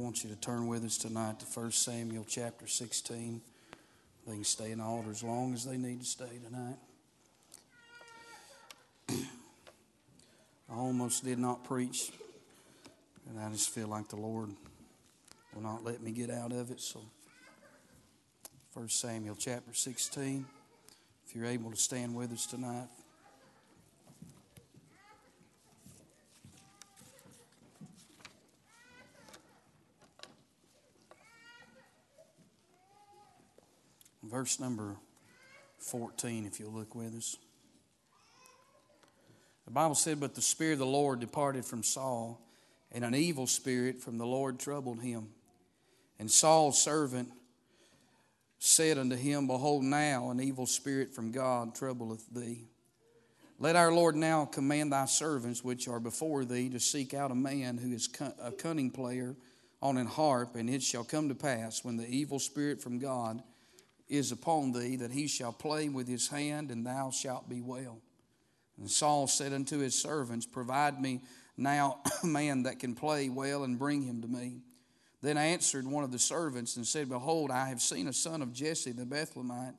want you to turn with us tonight to 1 Samuel chapter 16. They can stay in the altar as long as they need to stay tonight. I almost did not preach, and I just feel like the Lord will not let me get out of it. So, 1 Samuel chapter 16, if you're able to stand with us tonight. Verse number 14, if you'll look with us. The Bible said, But the Spirit of the Lord departed from Saul, and an evil spirit from the Lord troubled him. And Saul's servant said unto him, Behold, now an evil spirit from God troubleth thee. Let our Lord now command thy servants which are before thee to seek out a man who is a cunning player on an harp, and it shall come to pass when the evil spirit from God is upon thee, that he shall play with his hand, and thou shalt be well. And Saul said unto his servants, Provide me now a man that can play well, and bring him to me. Then answered one of the servants and said, Behold, I have seen a son of Jesse the Bethlehemite,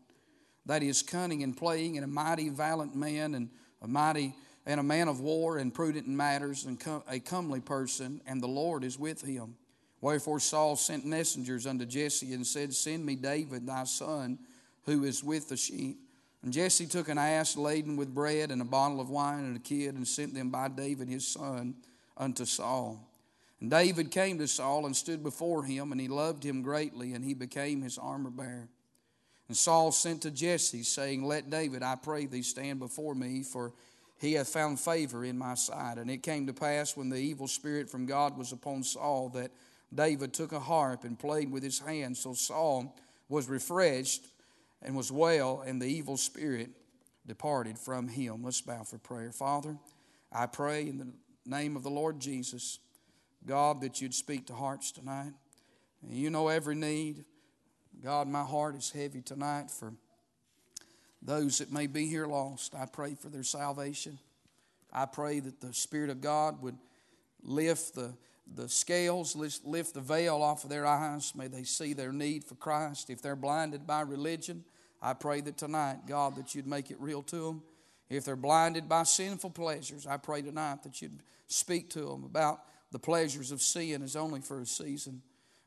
that is cunning in playing, and a mighty valiant man, and a mighty and a man of war, and prudent in matters, and a comely person, and the Lord is with him. Wherefore Saul sent messengers unto Jesse and said, Send me David thy son, who is with the sheep. And Jesse took an ass laden with bread and a bottle of wine and a kid, and sent them by David his son unto Saul. And David came to Saul and stood before him, and he loved him greatly, and he became his armor bearer. And Saul sent to Jesse, saying, Let David, I pray thee, stand before me, for he hath found favor in my sight. And it came to pass when the evil spirit from God was upon Saul that David took a harp and played with his hands. So Saul was refreshed and was well, and the evil spirit departed from him. Let's bow for prayer. Father, I pray in the name of the Lord Jesus, God, that you'd speak to hearts tonight. You know every need. God, my heart is heavy tonight for those that may be here lost. I pray for their salvation. I pray that the Spirit of God would lift the the scales, lift the veil off of their eyes. May they see their need for Christ. If they're blinded by religion, I pray that tonight, God, that you'd make it real to them. If they're blinded by sinful pleasures, I pray tonight that you'd speak to them about the pleasures of sin is only for a season.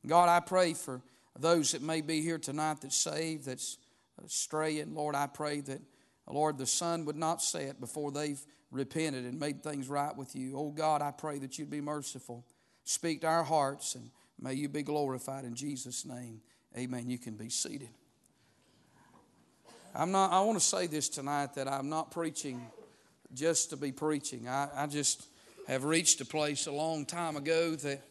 God, I pray for those that may be here tonight that's saved, that's uh, straying. Lord, I pray that, Lord, the sun would not set before they've repented and made things right with you. Oh God, I pray that you'd be merciful. Speak to our hearts, and may you be glorified in Jesus' name. Amen. You can be seated. I'm not, I want to say this tonight that I'm not preaching just to be preaching. I, I just have reached a place a long time ago that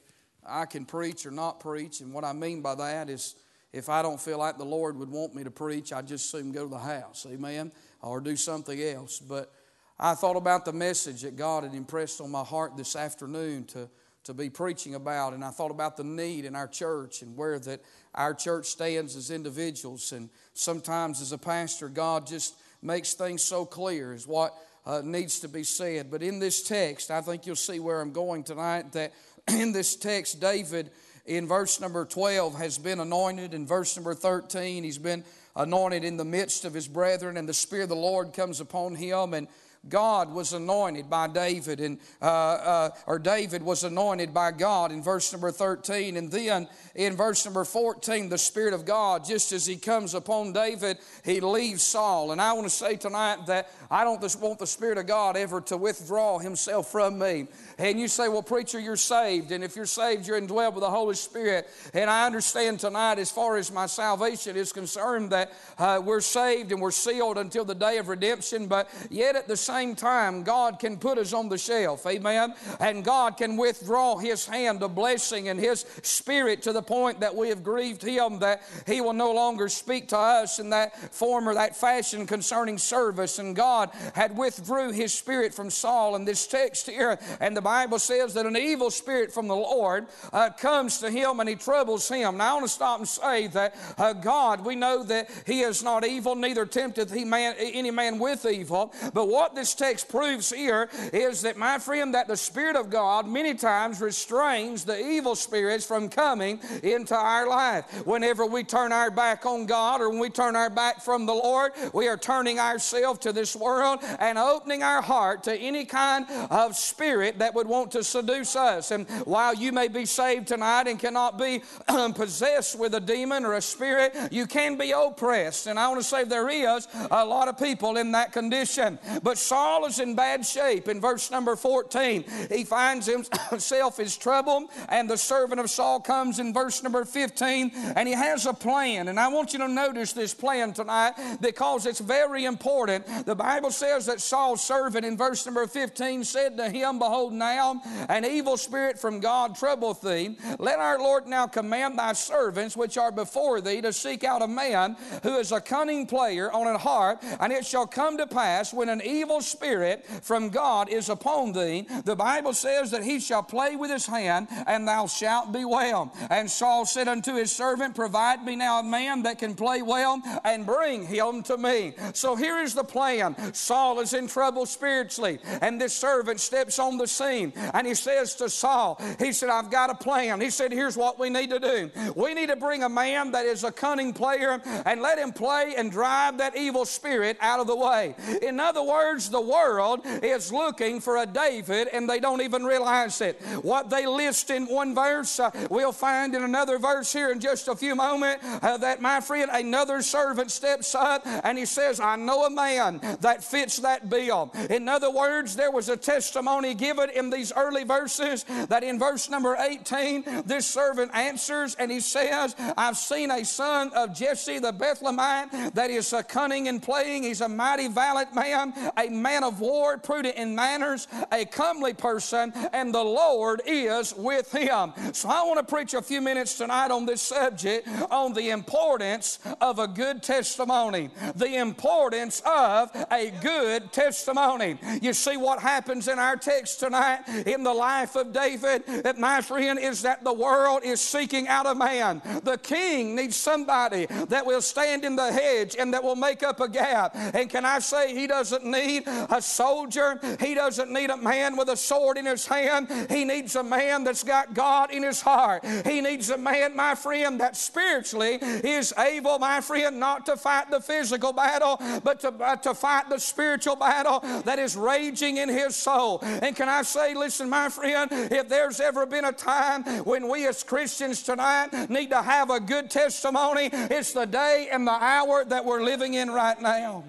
I can preach or not preach. And what I mean by that is if I don't feel like the Lord would want me to preach, I just soon go to the house. Amen. Or do something else. But I thought about the message that God had impressed on my heart this afternoon to to be preaching about and I thought about the need in our church and where that our church stands as individuals. And sometimes as a pastor God just makes things so clear as what uh, needs to be said. But in this text I think you'll see where I'm going tonight that in this text David in verse number 12 has been anointed. In verse number 13 he's been anointed in the midst of his brethren and the spirit of the Lord comes upon him and God was anointed by David, and uh, uh, or David was anointed by God in verse number 13. And then in verse number 14, the Spirit of God, just as He comes upon David, He leaves Saul. And I want to say tonight that I don't just want the Spirit of God ever to withdraw Himself from me. And you say, well, preacher, you're saved. And if you're saved, you're indwelled with the Holy Spirit. And I understand tonight, as far as my salvation is concerned, that uh, we're saved and we're sealed until the day of redemption. But yet at the same time, God can put us on the shelf. Amen. And God can withdraw His hand of blessing and His Spirit to the point that we have grieved Him, that He will no longer speak to us in that form or that fashion concerning service. And God had withdrew His Spirit from Saul in this text here. And the Bible says that an evil spirit from the Lord uh, comes to him and he troubles him. Now, I want to stop and say that uh, God, we know that he is not evil, neither tempteth he man, any man with evil. But what this this text proves here is that, my friend, that the Spirit of God many times restrains the evil spirits from coming into our life. Whenever we turn our back on God or when we turn our back from the Lord, we are turning ourselves to this world and opening our heart to any kind of spirit that would want to seduce us. And while you may be saved tonight and cannot be possessed with a demon or a spirit, you can be oppressed. And I want to say there is a lot of people in that condition. But Saul is in bad shape. In verse number 14, he finds himself is trouble, and the servant of Saul comes in verse number 15, and he has a plan. And I want you to notice this plan tonight because it's very important. The Bible says that Saul's servant in verse number 15 said to him, Behold, now an evil spirit from God troubleth thee. Let our Lord now command thy servants which are before thee to seek out a man who is a cunning player on an harp, and it shall come to pass when an evil spirit from God is upon thee, the Bible says that he shall play with his hand, and thou shalt be well. And Saul said unto his servant, Provide me now a man that can play well, and bring him to me. So here is the plan. Saul is in trouble spiritually, and this servant steps on the scene, and he says to Saul, He said, I've got a plan. He said, Here's what we need to do. We need to bring a man that is a cunning player and let him play and drive that evil spirit out of the way. In other words, the world is looking for a David and they don't even realize it. What they list in one verse, uh, we'll find in another verse here in just a few moments uh, that my friend, another servant steps up and he says, I know a man that fits that bill. In other words, there was a testimony given in these early verses that in verse number 18, this servant answers and he says, I've seen a son of Jesse the Bethlehemite that is a cunning and playing. He's a mighty valiant man, a man of war, prudent in manners, a comely person, and the Lord is with him. So I want to preach a few minutes tonight on this subject on the importance of a good testimony. The importance of a good testimony. You see what happens in our text tonight in the life of David, that my friend is that the world is seeking out a man. The king needs somebody that will stand in the hedge and that will make up a gap. And can I say, he doesn't need a soldier, he doesn't need a man with a sword in his hand. He needs a man that's got God in his heart. He needs a man, my friend, that spiritually is able, my friend, not to fight the physical battle, but to, uh, to fight the spiritual battle that is raging in his soul. And can I say, listen, my friend, if there's ever been a time when we as Christians tonight need to have a good testimony, it's the day and the hour that we're living in right now.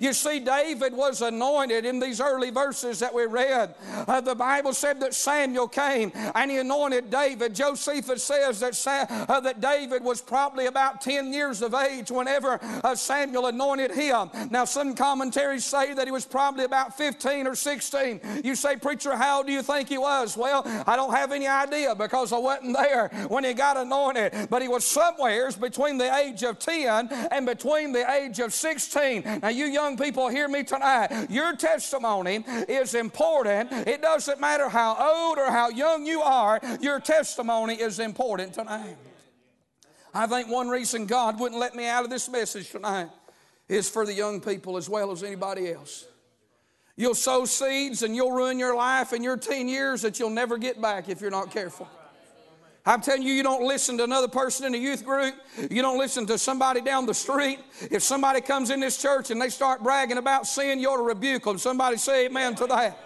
You see, David was anointed in these early verses that we read. Uh, the Bible said that Samuel came and he anointed David. Josephus says that, uh, that David was probably about 10 years of age whenever uh, Samuel anointed him. Now, some commentaries say that he was probably about 15 or 16. You say, Preacher, how do you think he was? Well, I don't have any idea because I wasn't there when he got anointed, but he was somewheres between the age of 10 and between the age of 16. Now, you young people hear me tonight. Your testimony is important. It doesn't matter how old or how young you are, your testimony is important tonight. I think one reason God wouldn't let me out of this message tonight is for the young people as well as anybody else. You'll sow seeds and you'll ruin your life in your teen years that you'll never get back if you're not careful. I'm telling you, you don't listen to another person in the youth group. You don't listen to somebody down the street. If somebody comes in this church and they start bragging about sin, you ought to rebuke them. Somebody say amen to that.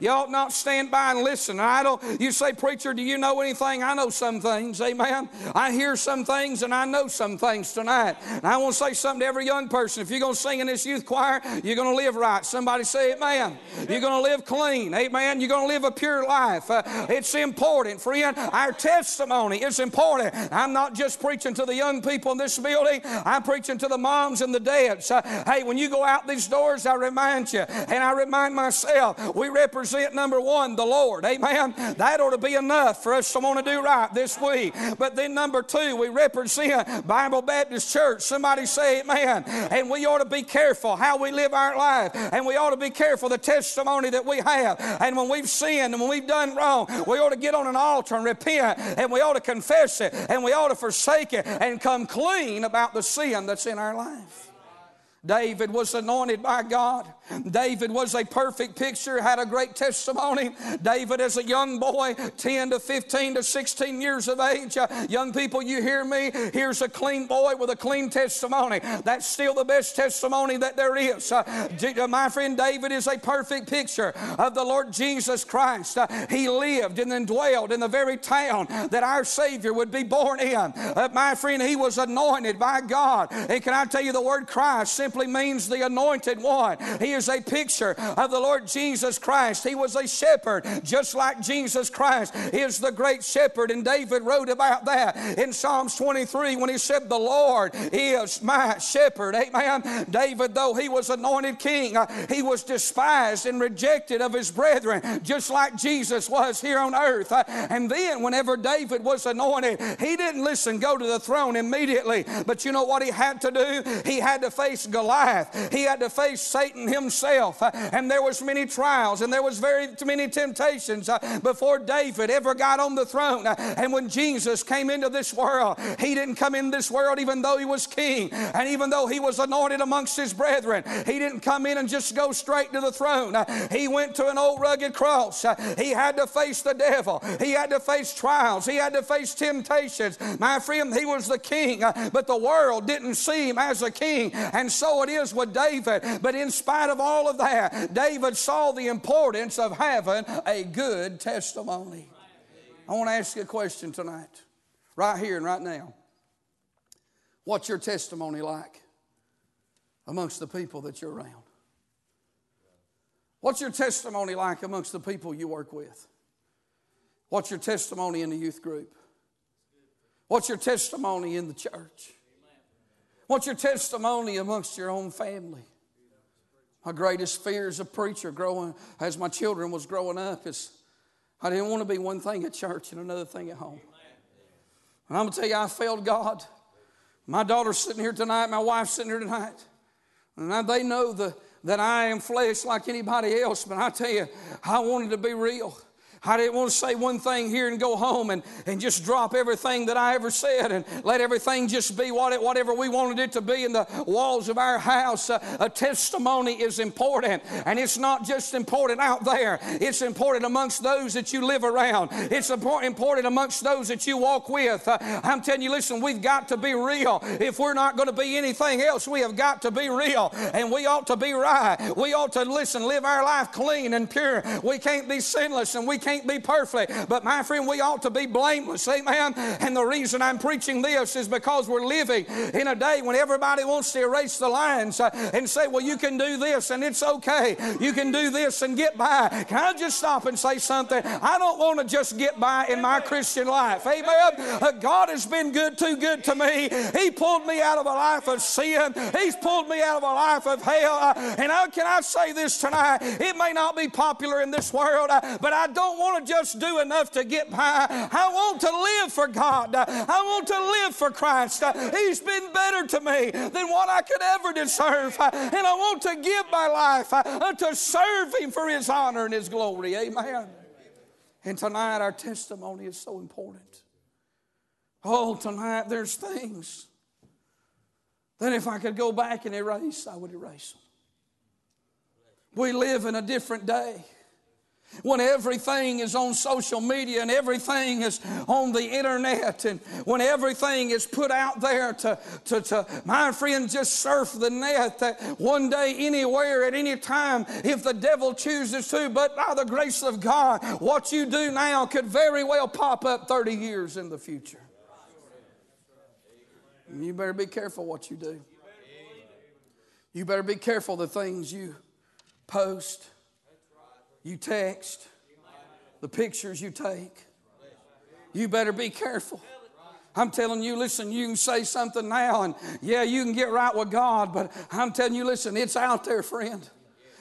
You ought not stand by and listen. I don't, you say, Preacher, do you know anything? I know some things, amen. I hear some things and I know some things tonight. And I want to say something to every young person. If you're going to sing in this youth choir, you're going to live right. Somebody say amen. You're going to live clean, amen. You're going to live a pure life. Uh, it's important, friend. Our testimony is important. I'm not just preaching to the young people in this building, I'm preaching to the moms and the dads. Uh, hey, when you go out these doors, I remind you, and I remind myself, we represent represent number one, the Lord. Amen. That ought to be enough for us to want to do right this week. But then number two, we represent Bible Baptist Church. Somebody say amen. And we ought to be careful how we live our life. And we ought to be careful the testimony that we have. And when we've sinned and when we've done wrong, we ought to get on an altar and repent. And we ought to confess it. And we ought to forsake it and come clean about the sin that's in our life. David was anointed by God. David was a perfect picture, had a great testimony. David, as a young boy, 10 to 15 to 16 years of age, uh, young people, you hear me? Here's a clean boy with a clean testimony. That's still the best testimony that there is. Uh, uh my friend David is a perfect picture of the Lord Jesus Christ. He lived and then dwelled in the very town that our Savior would be born in. My friend, he was anointed by God. And can I tell you, the word Christ simply means the anointed one. He is a picture of the Lord Jesus Christ. He was a shepherd, just like Jesus Christ is the great shepherd. And David wrote about that in Psalms 23 when he said, The Lord is my shepherd. Amen. David, though he was anointed king, uh, he was despised and rejected of his brethren, just like Jesus was here on earth. Uh, and then, whenever David was anointed, he didn't listen, go to the throne immediately. But you know what he had to do? He had to face Goliath Goliath. He had to face Satan himself. Uh, and there was many trials and there was very many temptations uh, before David ever got on the throne. Uh, and when Jesus came into this world, he didn't come in this world even though he was king and even though he was anointed amongst his brethren. He didn't come in and just go straight to the throne. He went to an old rugged cross. He had to face the devil. He had to face trials. He had to face temptations. My friend, he was the king, but the world didn't see him as a king. And so it is with David. But in spite of all of that, David saw the importance of having a good testimony. I want to ask you a question tonight, right here and right now. What's your testimony like amongst the people that you're around? What's your testimony like amongst the people you work with? What's your testimony in the youth group? What's your testimony in the church? What's your testimony amongst your own family? My greatest fear as a preacher growing, as my children was growing up, is I didn't want to be one thing at church and another thing at home. And I'm going to tell you, I failed God. My daughter's sitting here tonight, my wife's sitting here tonight. And they know the, that I am flesh like anybody else, but I tell you, I wanted to be real. I didn't want to say one thing here and go home and, and just drop everything that I ever said and let everything just be what it, whatever we wanted it to be in the walls of our house. Uh, a testimony is important, and it's not just important out there, it's important amongst those that you live around, it's important amongst those that you walk with. Uh, I'm telling you, listen, we've got to be real. If we're not going to be anything else, we have got to be real, and we ought to be right. We ought to listen, live our life clean and pure. We can't be sinless, and we can't can't be perfect, but my friend, we ought to be blameless. Amen. And the reason I'm preaching this is because we're living in a day when everybody wants to erase the lines uh, and say, well, you can do this and it's okay. You can do this and get by. Can I just stop and say something? I don't want to just get by in my Christian life. Amen. Uh, God has been good, too good to me. He pulled me out of a life of sin. He's pulled me out of a life of hell. Uh, and how can I say this tonight? It may not be popular in this world, but I don't want to just do enough to get by. I want to live for God. I want to live for Christ. He's been better to me than what I could ever deserve. And I want to give my life uh, to serve Him for His honor and His glory. Amen. And tonight, our testimony is so important. Oh, tonight, there's things that if I could go back and erase, I would erase them. We live in a different day when everything is on social media and everything is on the internet and when everything is put out there to, to, to my friend just surf the net that one day anywhere at any time if the devil chooses to but by the grace of god what you do now could very well pop up 30 years in the future. You better be careful what you do. You better be careful the things you post you text, the pictures you take. You better be careful. I'm telling you, listen, you can say something now, and yeah, you can get right with God, but I'm telling you, listen, it's out there, friend.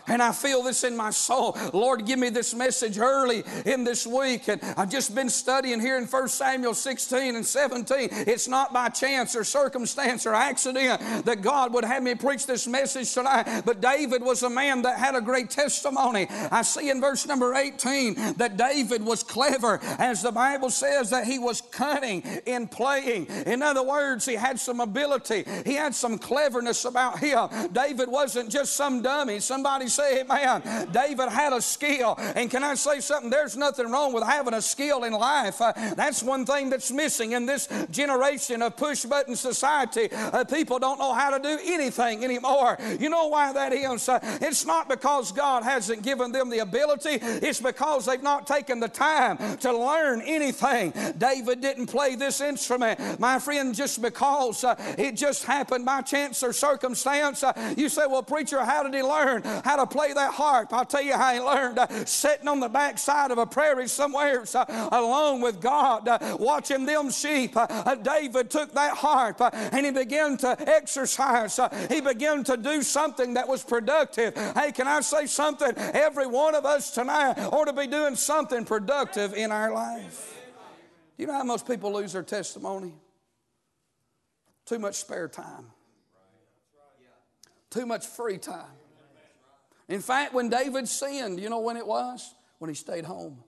And I feel this in my soul. Lord, give me this message early in this week. And I've just been studying here in 1 Samuel 16 and 17. It's not by chance or circumstance or accident that God would have me preach this message tonight. But David was a man that had a great testimony. I see in verse number 18 that David was clever, as the Bible says that he was cunning in playing. In other words, he had some ability, he had some cleverness about him. David wasn't just some dummy. Somebody say amen. David had a skill. And can I say something? There's nothing wrong with having a skill in life. Uh, that's one thing that's missing in this generation of push button society. Uh, people don't know how to do anything anymore. You know why that is? Uh, it's not because God hasn't given them the ability, it's because they've not taken the time to learn anything. David didn't play this instrument, my friend, just because uh, it just happened by chance or circumstance. Uh, you say, Well, preacher, how did he learn how to to play that harp. I'll tell you how he learned uh, sitting on the backside of a prairie somewhere uh, alone with God, uh, watching them sheep. Uh, uh, David took that harp uh, and he began to exercise. he began to do something that was productive. Hey, can I say something? Every one of us tonight ought to be doing something productive in our life. Do you know how most people lose their testimony? Too much spare time. Too much free time. In fact, when David sinned, you know when it was? When he stayed home.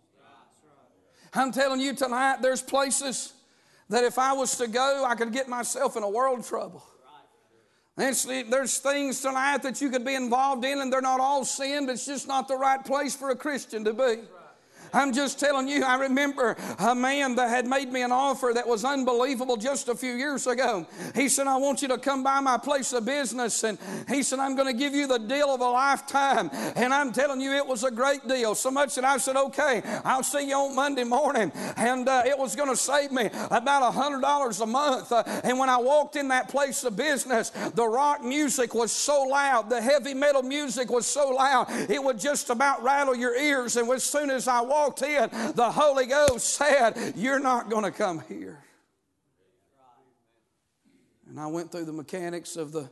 I'm telling you tonight, there's places that if I was to go, I could get myself in a world trouble. there's things tonight that you could be involved in, and they're not all sin, but it's just not the right place for a Christian to be. I'm just telling you, I remember a man that had made me an offer that was unbelievable just a few years ago. He said, I want you to come by my place of business. And he said, I'm going to give you the deal of a lifetime. And I'm telling you, it was a great deal. So much that I said, okay, I'll see you on Monday morning. And uh, it was going to save me about $100 a month. Uh, and when I walked in that place of business, the rock music was so loud, the heavy metal music was so loud, it would just about rattle your ears. And as soon as I walked, walked in, the Holy Ghost said, You're not going to come here. And I went through the mechanics of the,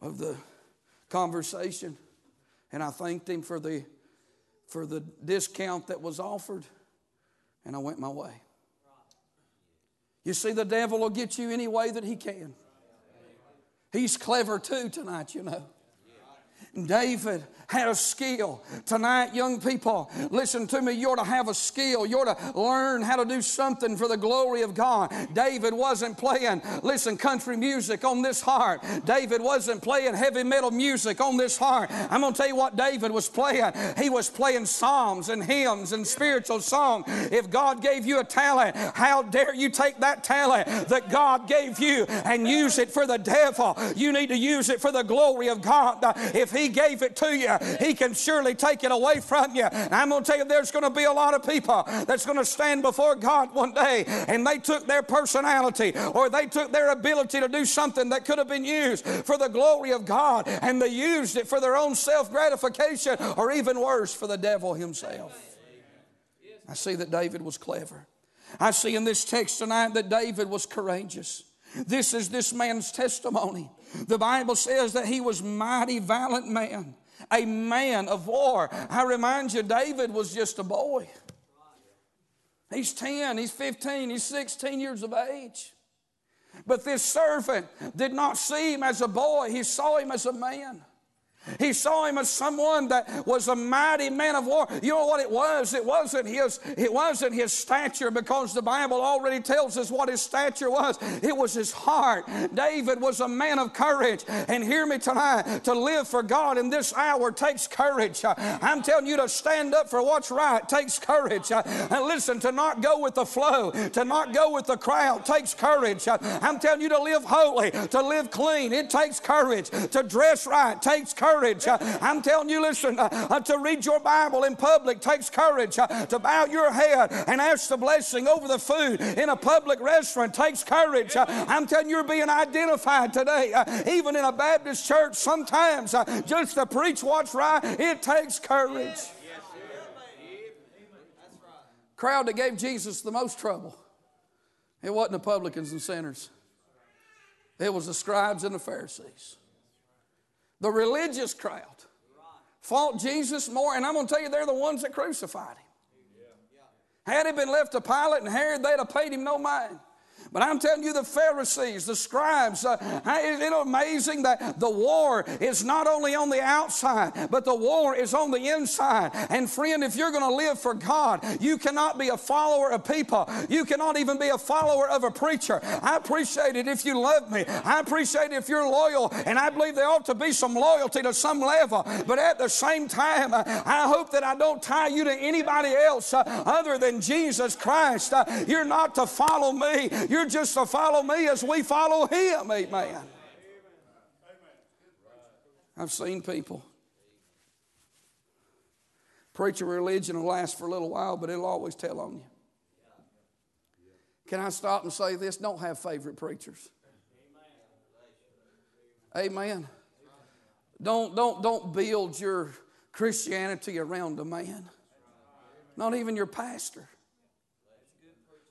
of the conversation, and I thanked him for the, for the discount that was offered, and I went my way. You see, the devil will get you any way that he can. He's clever too tonight, you know. David had a skill. Tonight, young people, listen to me. You're to have a skill. You're to learn how to do something for the glory of God. David wasn't playing, listen, country music on this harp. David wasn't playing heavy metal music on this harp. I'm going to tell you what David was playing. He was playing psalms and hymns and spiritual song. If God gave you a talent, how dare you take that talent that God gave you and use it for the devil? You need to use it for the glory of God. If He gave it to you, he can surely take it away from you. And I'm going to tell you, there's going to be a lot of people that's going to stand before God one day and they took their personality or they took their ability to do something that could have been used for the glory of God and they used it for their own self gratification or even worse, for the devil himself. I see that David was clever. I see in this text tonight that David was courageous. This is this man's testimony. The Bible says that he was mighty valiant man a man of war. I remind you, David was just a boy. He's 10, he's 15, he's 16 years of age. But this servant did not see him as a boy, he saw him as a man. He saw him as someone that was a mighty man of war. You know what it was? It wasn't his, it wasn't his stature because the Bible already tells us what his stature was. It was his heart. David was a man of courage. And hear me tonight, to live for God in this hour takes courage. I'm telling you to stand up for what's right takes courage. And listen, to not go with the flow, to not go with the crowd takes courage. I'm telling you to live holy, to live clean, it takes courage. To dress right takes courage courage. Uh, I'm telling you, listen, uh, uh, to read your Bible in public takes courage. To bow your head and ask the blessing over the food in a public restaurant takes courage. I'm telling you, you're being identified today. Even in a Baptist church, sometimes just to preach what's right, it takes courage. Crowd that gave Jesus the most trouble. It wasn't the publicans and sinners. It was the scribes and the Pharisees the religious crowd, fought Jesus more, and I'm going to tell you, they're the ones that crucified him. Had he been left to Pilate and Herod, they'd have paid him no mind. But I'm telling you, the Pharisees, the scribes, uh, isn't it amazing that the war is not only on the outside, but the war is on the inside. And friend, if you're going to live for God, you cannot be a follower of people. You cannot even be a follower of a preacher. I appreciate it if you love me. I appreciate it if you're loyal. And I believe there ought to be some loyalty to some level. But at the same time, uh, I hope that I don't tie you to anybody else uh, other than Jesus Christ. Uh, you're not to follow me. You're just to follow me as we follow him. Amen. I've seen people preach a religion will last for a little while, but it'll always tell on you. Can I stop and say this? Don't have favorite preachers. Amen. Don't, don't, don't build your Christianity around a man, not even your pastor.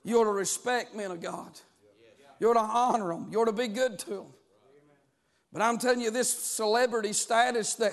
You ought to respect men of God. You ought to honor them. You ought to be good to them. But I'm telling you, this celebrity status that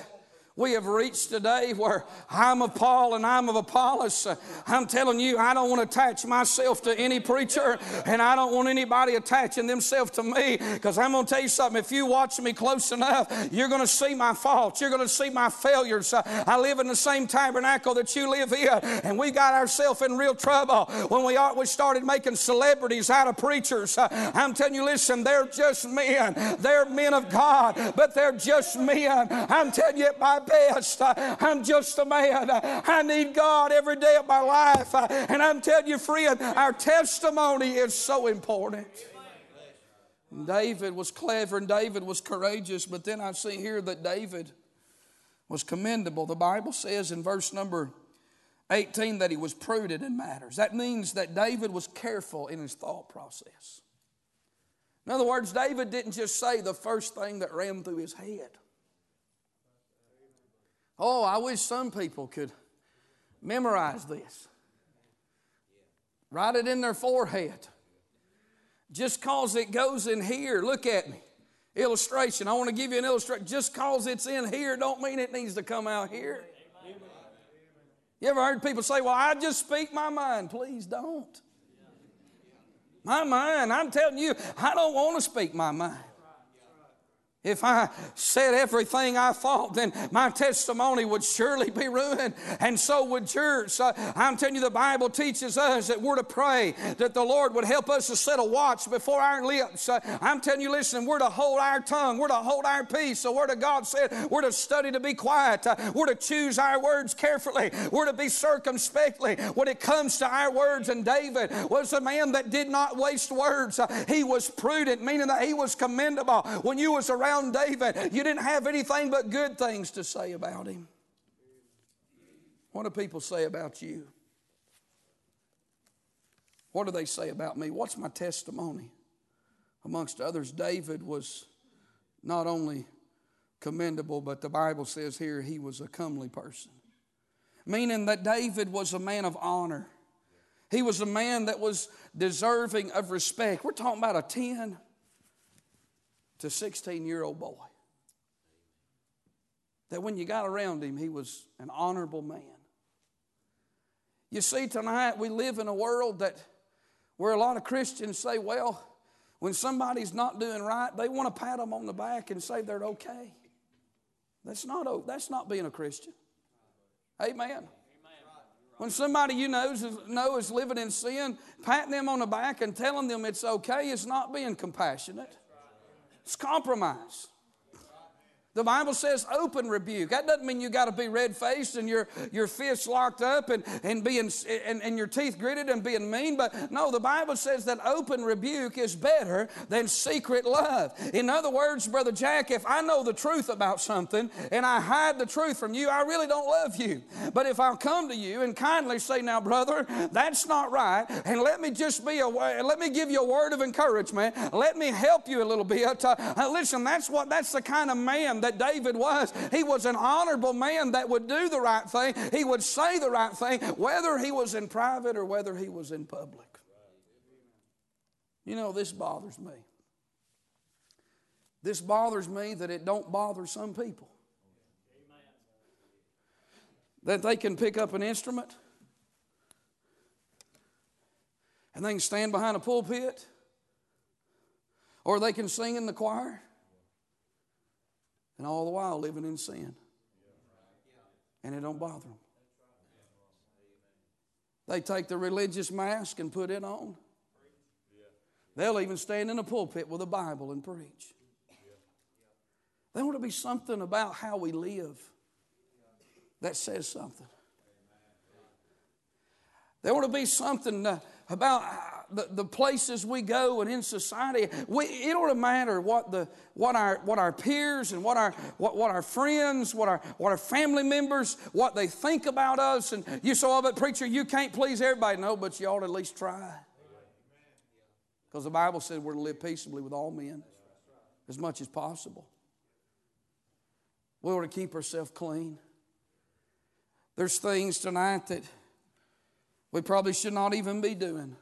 we have reached today where I'm of Paul and I'm of Apollos. I'm telling you, I don't want to attach myself to any preacher and I don't want anybody attaching themselves to me because I'm going to tell you something. If you watch me close enough, you're going to see my faults. You're going to see my failures. I live in the same tabernacle that you live in and we got ourselves in real trouble when we, we started making celebrities out of preachers. I'm telling you, listen, they're just men. They're men of God, but they're just men. I'm telling you, my best. I'm just a man. I need God every day of my life. And I'm telling you, friend, our testimony is so important. David was clever and David was courageous, but then I see here that David was commendable. The Bible says in verse number 18 that he was prudent in matters. That means that David was careful in his thought process. In other words, David didn't just say the first thing that ran through his head. Oh, I wish some people could memorize this. Write it in their forehead. Just cause it goes in here, look at me. Illustration. I want to give you an illustration. Just cause it's in here don't mean it needs to come out here. You ever heard people say, Well, I just speak my mind? Please don't. My mind, I'm telling you, I don't want to speak my mind. If I said everything I thought, then my testimony would surely be ruined, and so would yours. Uh, I'm telling you, the Bible teaches us that we're to pray that the Lord would help us to set a watch before our lips. Uh, I'm telling you, listen, we're to hold our tongue, we're to hold our peace. The Word of God said we're to study to be quiet, uh, we're to choose our words carefully, we're to be circumspectly when it comes to our words. And David was a man that did not waste words, uh, he was prudent, meaning that he was commendable. When you was around around David, you didn't have anything but good things to say about him. What do people say about you? What do they say about me? What's my testimony? Amongst others, David was not only commendable, but the Bible says here he was a comely person. Meaning that David was a man of honor. He was a man that was deserving of respect. We're talking about a 10, to 16 year old boy. That when you got around him, he was an honorable man. You see, tonight we live in a world that where a lot of Christians say, well, when somebody's not doing right, they want to pat them on the back and say they're okay. That's not, that's not being a Christian. Amen. When somebody you know is, know is living in sin, patting them on the back and telling them it's okay is not being compassionate. It's compromise. The Bible says open rebuke. That doesn't mean you got to be red faced and your, your fists locked up and, and, being, and, and your teeth gritted and being mean. But no, the Bible says that open rebuke is better than secret love. In other words, Brother Jack, if I know the truth about something and I hide the truth from you, I really don't love you. But if I'll come to you and kindly say, now, brother, that's not right, and let me just be a, let me give you a word of encouragement, let me help you a little bit. Uh, listen, that's what, that's the kind of man that David was. He was an honorable man that would do the right thing, he would say the right thing, whether he was in private or whether he was in public. You know, this bothers me. This bothers me that it don't bother some people. that they can pick up an instrument and they can stand behind a pulpit or they can sing in the choir and all the while living in sin. And it don't bother them they take the religious mask and put it on. They'll even stand in a pulpit with a bible and preach. There ought to be something about how we live that says something. There ought to be something uh, about the, the places we go and in society. We, it don't matter what, the, what, our, what our peers and what our, what, what our friends, what our, what our family members, what they think about us. And you say, oh, preacher, you can't please everybody. No, but you ought to at least try. Because the Bible said we're to live peaceably with all men as much as possible. We ought to keep ourselves clean. There's things tonight that we probably should not even be doing.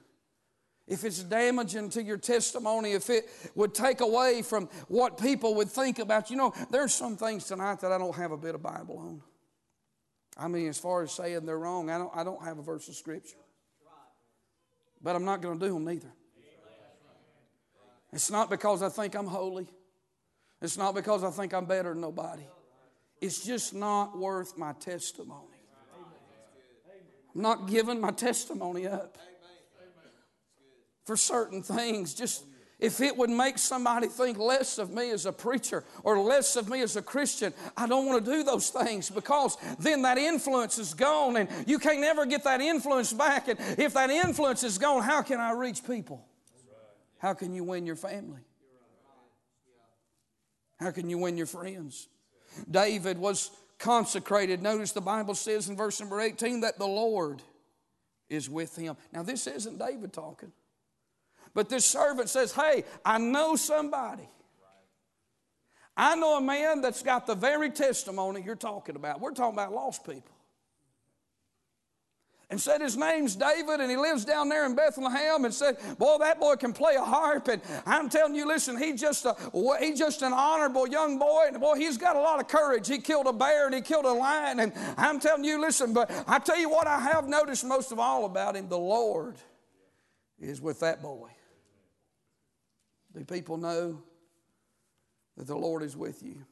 If it's damaging to your testimony, if it would take away from what people would think about you, know, there's some things tonight that I don't have a bit of Bible on. I mean, as far as saying they're wrong, I don't, I don't have a verse of Scripture. But I'm not going to do them neither. It's not because I think I'm holy. It's not because I think I'm better than nobody. It's just not worth my testimony. I'm not giving my testimony up for certain things. Just if it would make somebody think less of me as a preacher or less of me as a Christian, I don't want to do those things because then that influence is gone and you can't never get that influence back. And if that influence is gone, how can I reach people? How can you win your family? How can you win your friends? David was consecrated. Notice the Bible says in verse number 18 that the Lord is with him. Now, this isn't David talking, but this servant says, Hey, I know somebody. I know a man that's got the very testimony you're talking about. We're talking about lost people and said his name's David and he lives down there in Bethlehem and said, boy, that boy can play a harp. And I'm telling you, listen, he's just, a, he's just an honorable young boy. And boy, he's got a lot of courage. He killed a bear and he killed a lion. And I'm telling you, listen, but I tell you what I have noticed most of all about him, the Lord is with that boy. Do people know that the Lord is with you?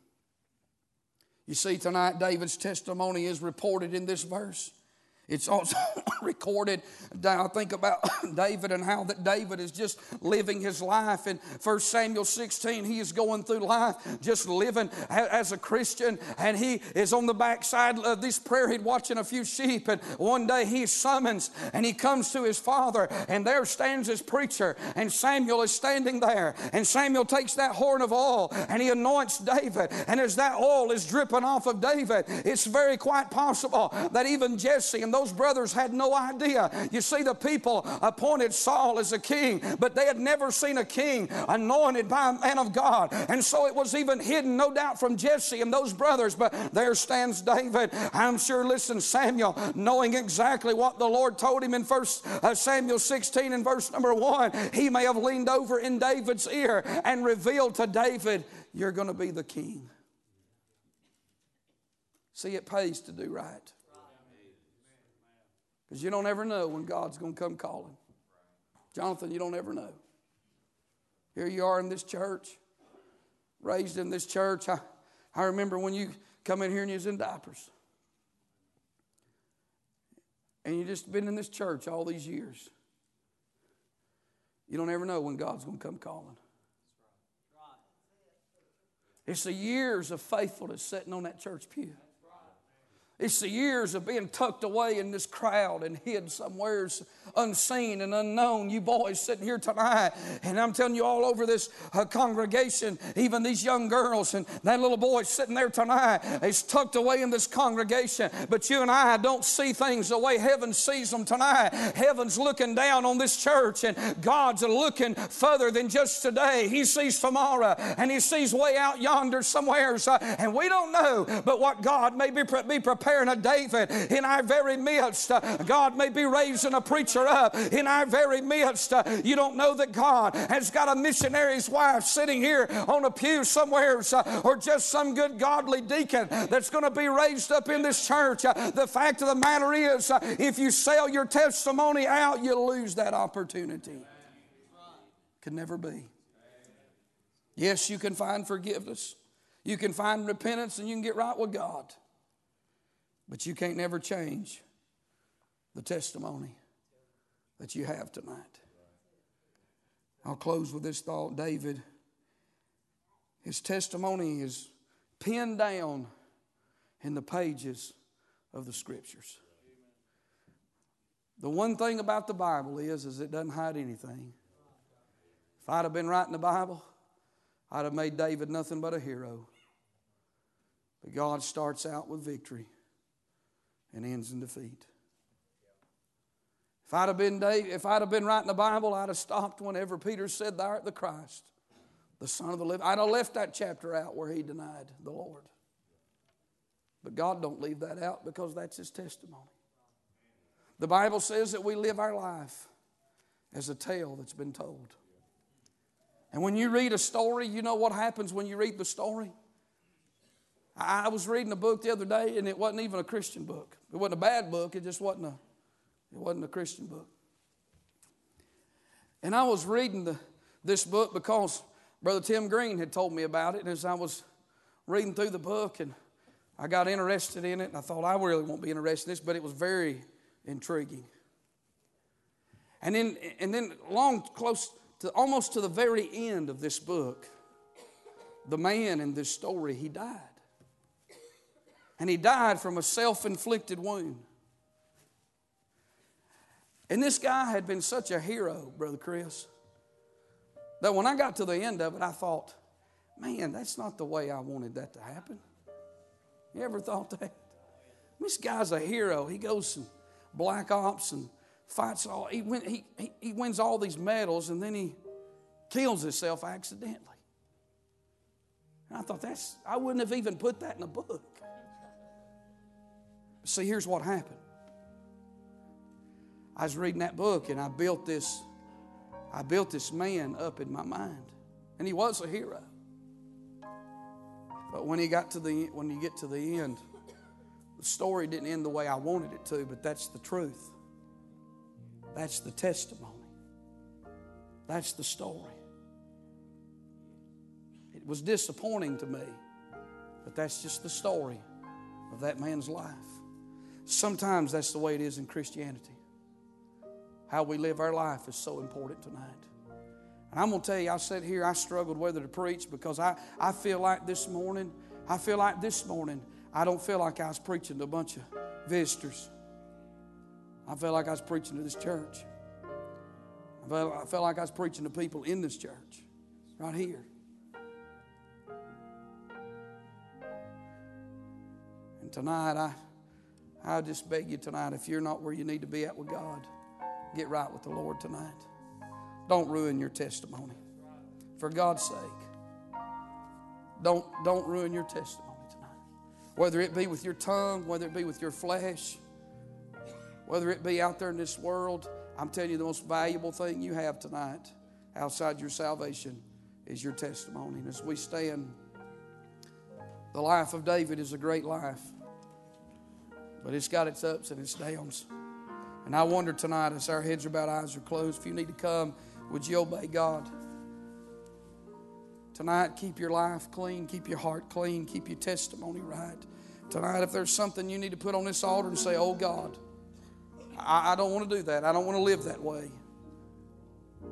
You see, tonight David's testimony is reported in this verse. It's also recorded. I think about David and how that David is just living his life. In 1 Samuel 16, he is going through life just living as a Christian, and he is on the backside of this prairie watching a few sheep. And one day he summons and he comes to his father, and there stands his preacher, and Samuel is standing there. And Samuel takes that horn of oil and he anoints David. And as that oil is dripping off of David, it's very quite possible that even Jesse and those brothers had no idea. You see, the people appointed Saul as a king, but they had never seen a king anointed by a man of God. And so it was even hidden, no doubt, from Jesse and those brothers. But there stands David. I'm sure, listen, Samuel, knowing exactly what the Lord told him in First uh, Samuel 16 and verse number one, he may have leaned over in David's ear and revealed to David, You're going to be the king. See, it pays to do right. Because you don't ever know when God's going to come calling. Jonathan, you don't ever know. Here you are in this church, raised in this church. I, I remember when you come in here and you was in diapers. And you just been in this church all these years. You don't ever know when God's going to come calling. It's the years of faithfulness sitting on that church pew. It's the years of being tucked away in this crowd and hid somewheres unseen and unknown. You boys sitting here tonight, and I'm telling you all over this uh, congregation, even these young girls and that little boy sitting there tonight is tucked away in this congregation. But you and I don't see things the way heaven sees them tonight. Heaven's looking down on this church, and God's looking further than just today. He sees tomorrow, and He sees way out yonder somewheres, uh, and we don't know, but what God may be, be prepared preparing a David in our very midst. Uh, God may be raising a preacher up in our very midst. Uh, you don't know that God has got a missionary's wife sitting here on a pew somewhere uh, or just some good godly deacon that's going to be raised up in this church. The fact of the matter is, if you sell your testimony out, you lose that opportunity. Could never be. Yes, you can find forgiveness. You can find repentance and you can get right with God. But you can't never change the testimony that you have tonight. I'll close with this thought. David, his testimony is pinned down in the pages of the scriptures. The one thing about the Bible is, is it doesn't hide anything. If I'd have been writing the Bible, I'd have made David nothing but a hero. But God starts out with victory and ends in defeat. If I'd have been Dave, if I'd have been writing the Bible, I'd have stopped whenever Peter said, Thou art the Christ, the Son of the living. I'd have left that chapter out where he denied the Lord. But God don't leave that out because that's his testimony. The Bible says that we live our life as a tale that's been told. And when you read a story, you know what happens when you read the story? I was reading a book the other day, and it wasn't even a Christian book. It wasn't a bad book, it just wasn't a, it wasn't a Christian book. And I was reading the, this book because Brother Tim Green had told me about it. And as I was reading through the book, and I got interested in it, and I thought, I really won't be interested in this, but it was very intriguing. And then, and then long, close to almost to the very end of this book, the man in this story, he died. And he died from a self inflicted wound. And this guy had been such a hero, Brother Chris, that when I got to the end of it, I thought, man, that's not the way I wanted that to happen. You ever thought that? This guy's a hero. He goes and black ops and fights all. He, win, he, he, he wins all these medals and then he kills himself accidentally. And I thought that's I wouldn't have even put that in a book. See, here's what happened. I was reading that book and I built this, I built this man up in my mind. And he was a hero. But when he got to the when you get to the end, the story didn't end the way I wanted it to, but that's the truth. That's the testimony. That's the story. It was disappointing to me, but that's just the story of that man's life. Sometimes that's the way it is in Christianity. How we live our life is so important tonight. And I'm going to tell you, I sat here, I struggled whether to preach because I, I feel like this morning, I feel like this morning, I don't feel like I was preaching to a bunch of visitors. I felt like I was preaching to this church. I felt, I felt like I was preaching to people in this church, right here. And tonight, I. I just beg you tonight, if you're not where you need to be at with God, get right with the Lord tonight. Don't ruin your testimony. For God's sake, don't, don't ruin your testimony tonight. Whether it be with your tongue, whether it be with your flesh, whether it be out there in this world, I'm telling you, the most valuable thing you have tonight outside your salvation is your testimony. And as we stand, the life of David is a great life. But it's got its ups and its downs. And I wonder tonight, as our heads are bowed, eyes are closed, if you need to come, would you obey God? Tonight, keep your life clean, keep your heart clean, keep your testimony right. Tonight, if there's something you need to put on this altar and say, Oh God, I, I don't want to do that. I don't want to live that way.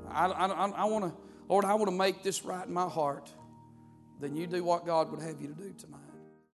I, I, I want to, Lord, I want to make this right in my heart. Then you do what God would have you to do tonight.